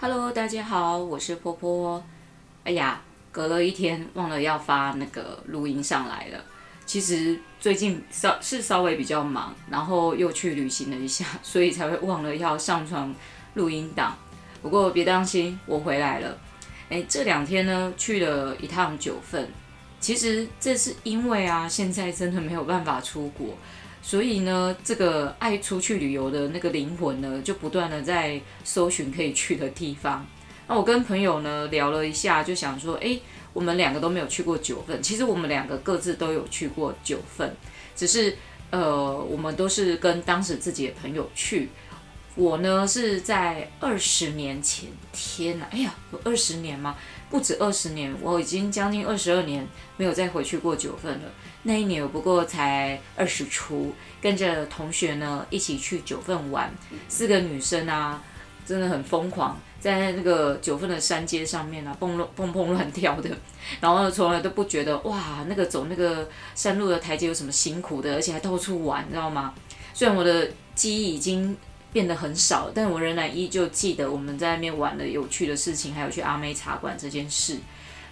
Hello，大家好，我是波波。哎呀，隔了一天忘了要发那个录音上来了。其实最近稍是稍微比较忙，然后又去旅行了一下，所以才会忘了要上传录音档。不过别担心，我回来了。哎，这两天呢去了一趟九份。其实这是因为啊，现在真的没有办法出国。所以呢，这个爱出去旅游的那个灵魂呢，就不断的在搜寻可以去的地方。那我跟朋友呢聊了一下，就想说，诶，我们两个都没有去过九份。其实我们两个各自都有去过九份，只是呃，我们都是跟当时自己的朋友去。我呢是在二十年前，天哪，哎呀，有二十年吗？不止二十年，我已经将近二十二年没有再回去过九份了。那一年我不过才二十出，跟着同学呢一起去九份玩，四个女生啊，真的很疯狂，在那个九份的山街上面啊，蹦乱蹦蹦乱跳的，然后从来都不觉得哇，那个走那个山路的台阶有什么辛苦的，而且还到处玩，你知道吗？虽然我的记忆已经变得很少，但我仍然依旧记得我们在外面玩的有趣的事情，还有去阿妹茶馆这件事。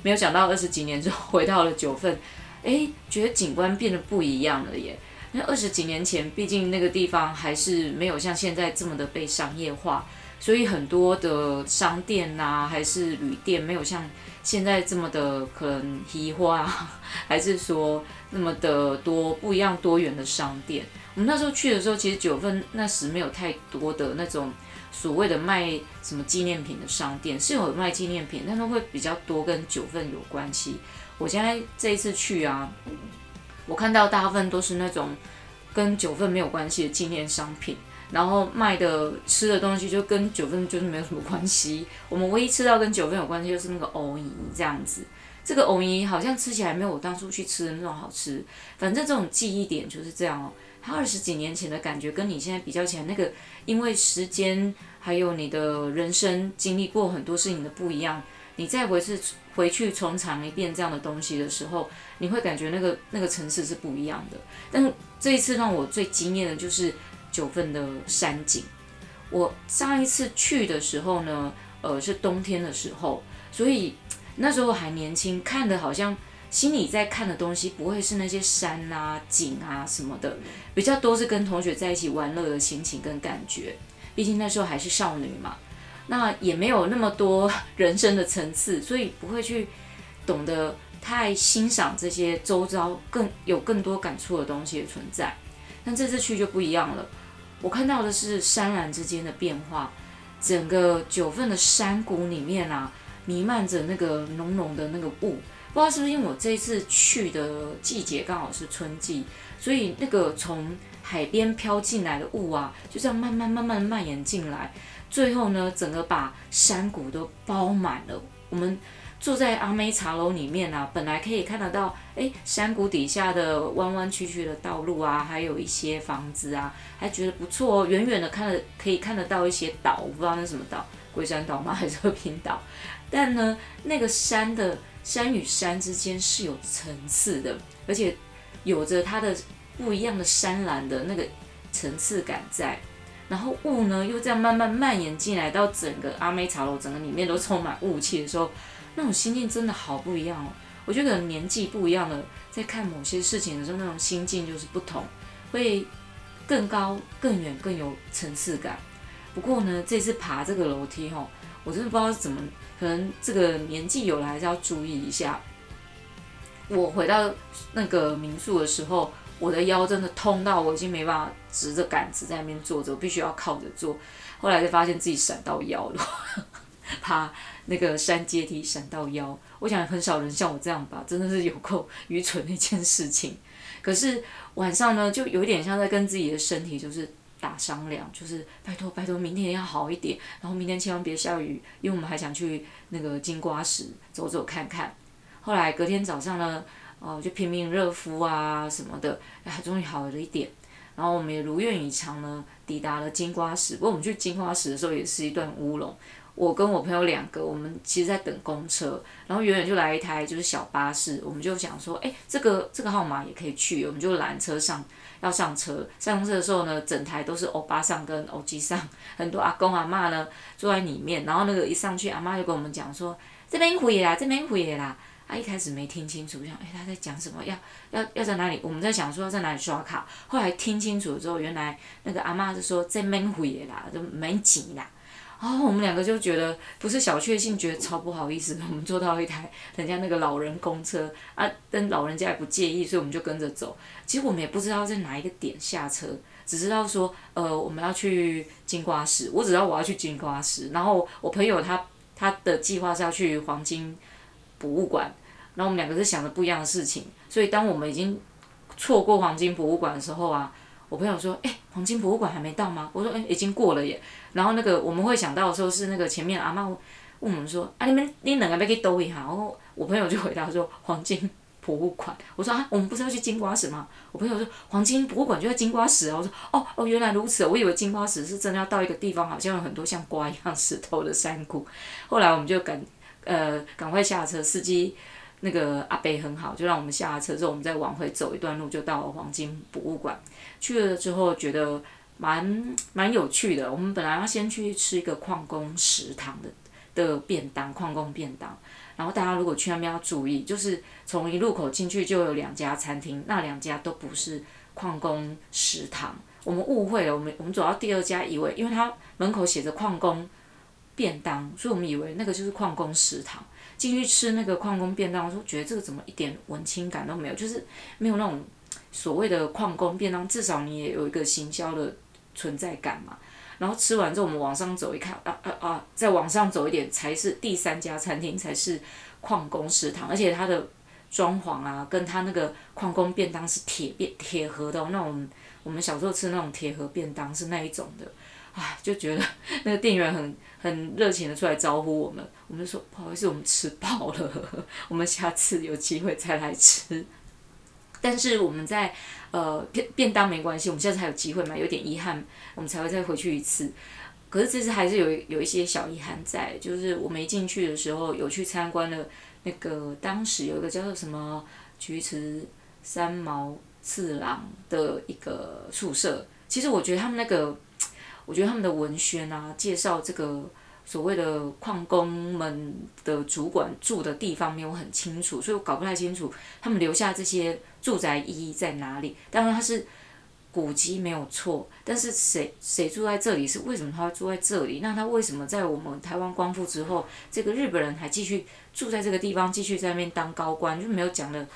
没有想到二十几年之后回到了九份，哎，觉得景观变得不一样了耶。那二十几年前，毕竟那个地方还是没有像现在这么的被商业化，所以很多的商店呐、还是旅店，没有像现在这么的可能移花，还是说那么的多不一样多元的商店。我们那时候去的时候，其实九份那时没有太多的那种所谓的卖什么纪念品的商店，是有卖纪念品，但是会比较多跟九份有关系。我现在这一次去啊，我看到大部分都是那种跟九份没有关系的纪念商品，然后卖的吃的东西就跟九份就是没有什么关系。我们唯一吃到跟九份有关系就是那个藕泥这样子，这个藕泥好像吃起来没有我当初去吃的那种好吃。反正这种记忆点就是这样哦。它二十几年前的感觉跟你现在比较起来，那个因为时间还有你的人生经历过很多事情的不一样，你再回次回去重尝一遍这样的东西的时候，你会感觉那个那个层次是不一样的。但这一次让我最惊艳的就是九份的山景。我上一次去的时候呢，呃，是冬天的时候，所以那时候还年轻，看的好像。心里在看的东西不会是那些山啊、景啊什么的，比较多是跟同学在一起玩乐的心情跟感觉。毕竟那时候还是少女嘛，那也没有那么多 人生的层次，所以不会去懂得太欣赏这些周遭更有更多感触的东西的存在。但这次去就不一样了，我看到的是山峦之间的变化，整个九份的山谷里面啊，弥漫着那个浓浓的那个雾。不知道是不是因为我这一次去的季节刚好是春季，所以那个从海边飘进来的雾啊，就这样慢慢慢慢蔓延进来，最后呢，整个把山谷都包满了。我们坐在阿妹茶楼里面啊，本来可以看得到，哎，山谷底下的弯弯曲曲的道路啊，还有一些房子啊，还觉得不错哦。远远的看了可以看得到一些岛，我不知道那什么岛，龟山岛吗？还是和平岛？但呢，那个山的。山与山之间是有层次的，而且有着它的不一样的山峦的那个层次感在。然后雾呢，又这样慢慢蔓延进来，到整个阿妹茶楼，整个里面都充满雾气的时候，那种心境真的好不一样哦。我觉得年纪不一样了，在看某些事情的时候，那种心境就是不同，会更高、更远、更有层次感。不过呢，这次爬这个楼梯哦。我真的不知道怎么，可能这个年纪有了还是要注意一下。我回到那个民宿的时候，我的腰真的痛到我已经没办法直着杆子在那边坐着，我必须要靠着坐。后来就发现自己闪到腰了，爬那个山阶梯闪到腰。我想很少人像我这样吧，真的是有够愚蠢的一件事情。可是晚上呢，就有点像在跟自己的身体就是。打商量，就是拜托拜托，明天要好一点，然后明天千万别下雨，因为我们还想去那个金瓜石走走看看。后来隔天早上呢，哦、就拼命热敷啊什么的，哎，终于好了一点。然后我们也如愿以偿呢，抵达了金瓜石。不过我们去金瓜石的时候也是一段乌龙，我跟我朋友两个，我们其实在等公车，然后远远就来一台就是小巴士，我们就想说，哎，这个这个号码也可以去，我们就拦车上要上车。上车的时候呢，整台都是欧巴桑跟欧吉桑，很多阿公阿嬷呢坐在里面，然后那个一上去，阿嬷就跟我们讲说，这边回啦，这边回啦。他、一开始没听清楚，想哎他在讲什么？要要要在哪里？我们在想说在哪里刷卡。后来听清楚之后，原来那个阿嬷是说在免费啦，就没钱啦。然、哦、后我们两个就觉得不是小确幸，觉得超不好意思。我们坐到一台人家那个老人公车啊，但老人家也不介意，所以我们就跟着走。其实我们也不知道在哪一个点下车，只知道说呃我们要去金瓜石，我只知道我要去金瓜石。然后我朋友他他的计划是要去黄金。博物馆，然后我们两个是想着不一样的事情，所以当我们已经错过黄金博物馆的时候啊，我朋友说：“哎，黄金博物馆还没到吗？”我说：“哎，已经过了耶。”然后那个我们会想到的时候是那个前面阿嬷问我们说：“啊，你们你两个要去兜一下？”然后我朋友就回答说：“黄金博物馆。”我说：“啊，我们不是要去金瓜石吗？”我朋友说：“黄金博物馆就在金瓜石啊。”我说：“哦哦，原来如此，我以为金瓜石是真的要到一个地方，好像有很多像瓜一样石头的山谷。”后来我们就赶。呃，赶快下车，司机那个阿伯很好，就让我们下了车之后，我们再往回走一段路，就到黄金博物馆。去了之后觉得蛮蛮有趣的。我们本来要先去吃一个矿工食堂的的便当，矿工便当。然后大家如果去那边要注意，就是从一入口进去就有两家餐厅，那两家都不是矿工食堂。我们误会了，我们我们走到第二家，以为因为它门口写着矿工。便当，所以我们以为那个就是矿工食堂。进去吃那个矿工便当，我说觉得这个怎么一点文青感都没有，就是没有那种所谓的矿工便当，至少你也有一个行销的存在感嘛。然后吃完之后，我们往上走一看，啊啊啊，再往上走一点才是第三家餐厅，才是矿工食堂，而且它的装潢啊，跟它那个矿工便当是铁便铁盒的，那种我们小时候吃那种铁盒便当是那一种的。唉，就觉得 那个店员很很热情的出来招呼我们，我们就说不好意思，我们吃饱了，我们下次有机会再来吃。但是我们在呃便便当没关系，我们下次还有机会嘛，有点遗憾，我们才会再回去一次。可是这次还是有有一些小遗憾在，就是我们一进去的时候有去参观了那个当时有一个叫做什么菊池三毛次郎的一个宿舍，其实我觉得他们那个。我觉得他们的文宣啊，介绍这个所谓的矿工们的主管住的地方没有很清楚，所以我搞不太清楚他们留下这些住宅意义在哪里。当然他是古迹没有错，但是谁谁住在这里是为什么他会住在这里？那他为什么在我们台湾光复之后，这个日本人还继续住在这个地方，继续在那边当高官？就没有讲的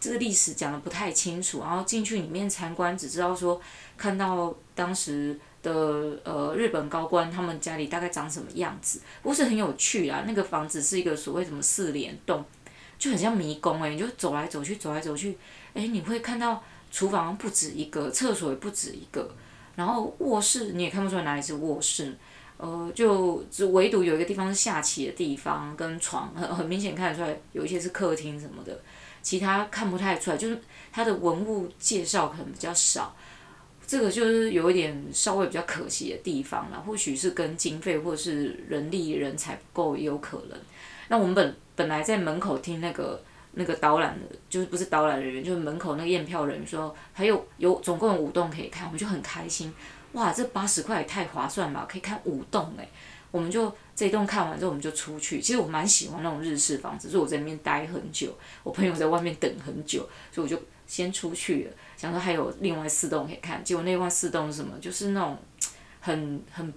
这个历史讲的不太清楚。然后进去里面参观，只知道说看到当时。的呃，日本高官他们家里大概长什么样子？不是很有趣啊。那个房子是一个所谓什么四连栋，就很像迷宫哎、你就走来走去，走来走去，哎、你会看到厨房不止一个，厕所也不止一个，然后卧室你也看不出来哪里是卧室，呃，就只唯独有一个地方是下棋的地方跟床，很很明显看得出来有一些是客厅什么的，其他看不太出来，就是它的文物介绍可能比较少。这个就是有一点稍微比较可惜的地方了，或许是跟经费或者是人力人才不够也有可能。那我们本本来在门口听那个那个导览的，就是不是导览人员，就是门口那个验票人说还有有总共有五栋可以看，我们就很开心。哇，这八十块也太划算吧，可以看五栋哎！我们就这一栋看完之后，我们就出去。其实我蛮喜欢那种日式房子，所以我在里面待很久，我朋友在外面等很久，所以我就。先出去，想说还有另外四栋可以看，结果那另外四栋是什么？就是那种 很很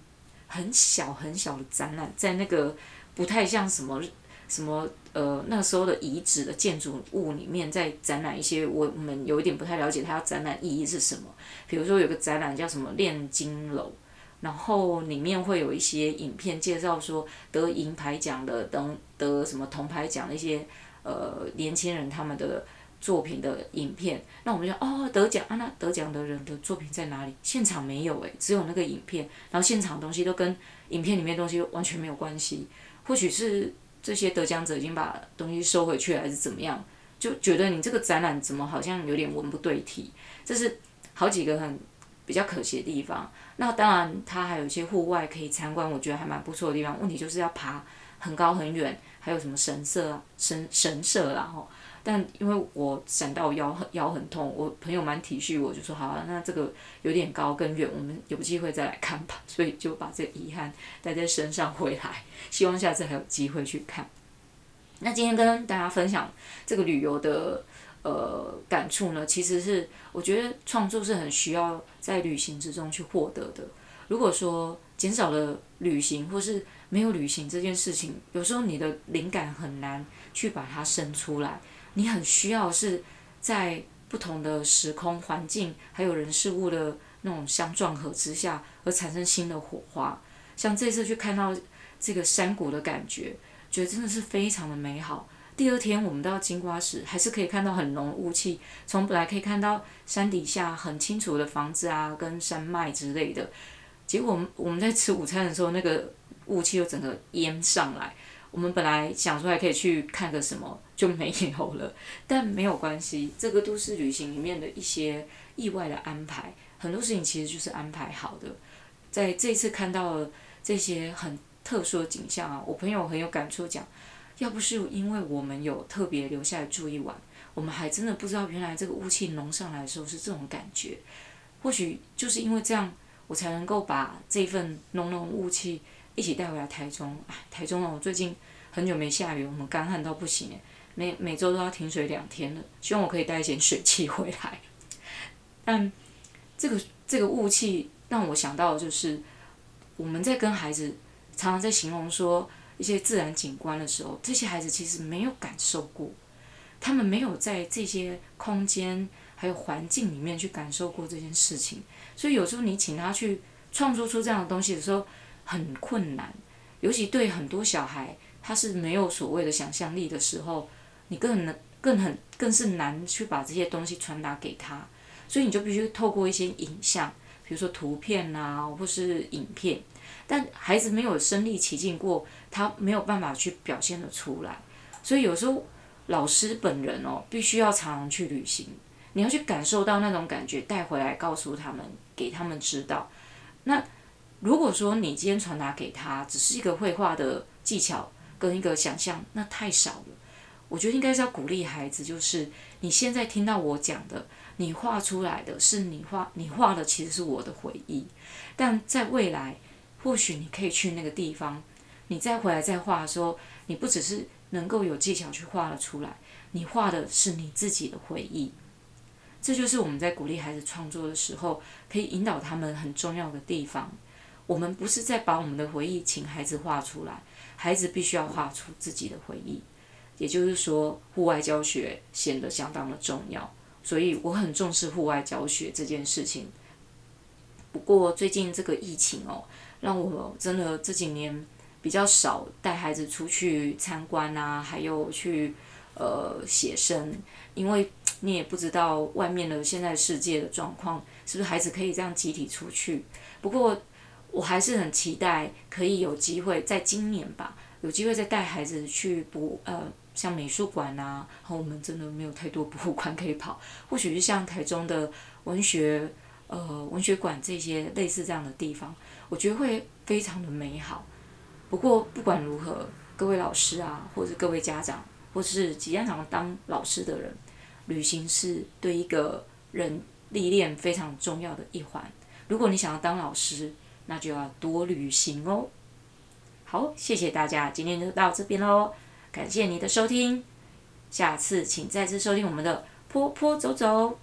很小很小的展览，在那个不太像什么什么呃那时候的遗址的建筑物里面，在展览一些我们有一点不太了解它要展览意义是什么。比如说有个展览叫什么炼金楼，然后里面会有一些影片介绍说得银牌奖的等得什么铜牌奖的一些呃年轻人他们的。作品的影片，那我们就哦得奖啊，那得奖的人的作品在哪里？现场没有诶，只有那个影片，然后现场东西都跟影片里面东西完全没有关系。或许是这些得奖者已经把东西收回去了，还是怎么样？就觉得你这个展览怎么好像有点文不对题？这是好几个很比较可惜的地方。那当然，它还有一些户外可以参观，我觉得还蛮不错的地方。问题就是要爬很高很远，还有什么神社啊、神神社啦吼。但因为我闪到腰很腰很痛，我朋友蛮体恤我，就说好啊，那这个有点高跟远，我们有机会再来看吧。所以就把这个遗憾带在身上回来，希望下次还有机会去看。那今天跟大家分享这个旅游的呃感触呢，其实是我觉得创作是很需要在旅行之中去获得的。如果说减少了旅行，或是没有旅行这件事情，有时候你的灵感很难去把它生出来。你很需要是在不同的时空环境，还有人事物的那种相撞合之下，而产生新的火花。像这次去看到这个山谷的感觉，觉得真的是非常的美好。第二天我们到金瓜石，还是可以看到很浓雾气，从本来可以看到山底下很清楚的房子啊，跟山脉之类的。结果我们我们在吃午餐的时候，那个雾气又整个淹上来。我们本来想说还可以去看个什么，就没有了。但没有关系，这个都是旅行里面的一些意外的安排。很多事情其实就是安排好的。在这次看到了这些很特殊的景象啊，我朋友很有感触讲，要不是因为我们有特别留下来住一晚，我们还真的不知道原来这个雾气浓上来的时候是这种感觉。或许就是因为这样，我才能够把这份浓浓雾气。一起带回来台中，哎，台中哦，最近很久没下雨，我们干旱到不行哎，每每周都要停水两天了。希望我可以带一些水汽回来。但这个这个雾气让我想到的就是，我们在跟孩子常常在形容说一些自然景观的时候，这些孩子其实没有感受过，他们没有在这些空间还有环境里面去感受过这件事情，所以有时候你请他去创作出这样的东西的时候，很困难，尤其对很多小孩，他是没有所谓的想象力的时候，你更能更很更是难去把这些东西传达给他，所以你就必须透过一些影像，比如说图片啊，或是影片，但孩子没有身历其境过，他没有办法去表现得出来，所以有时候老师本人哦，必须要常常去旅行，你要去感受到那种感觉，带回来告诉他们，给他们知道，那。如果说你今天传达给他只是一个绘画的技巧跟一个想象，那太少了。我觉得应该是要鼓励孩子，就是你现在听到我讲的，你画出来的是你画，你画的其实是我的回忆。但在未来，或许你可以去那个地方，你再回来再画的时候，你不只是能够有技巧去画了出来，你画的是你自己的回忆。这就是我们在鼓励孩子创作的时候，可以引导他们很重要的地方。我们不是在把我们的回忆请孩子画出来，孩子必须要画出自己的回忆。也就是说，户外教学显得相当的重要，所以我很重视户外教学这件事情。不过最近这个疫情哦，让我真的这几年比较少带孩子出去参观啊，还有去呃写生，因为你也不知道外面的现在世界的状况，是不是孩子可以这样集体出去。不过。我还是很期待可以有机会在今年吧，有机会再带孩子去博呃，像美术馆啊，然后我们真的没有太多博物馆可以跑，或许是像台中的文学呃文学馆这些类似这样的地方，我觉得会非常的美好。不过不管如何，各位老师啊，或者各位家长，或是即将想要当老师的人，旅行是对一个人历练非常重要的一环。如果你想要当老师，那就要多旅行哦。好，谢谢大家，今天就到这边喽。感谢你的收听，下次请再次收听我们的坡坡走走。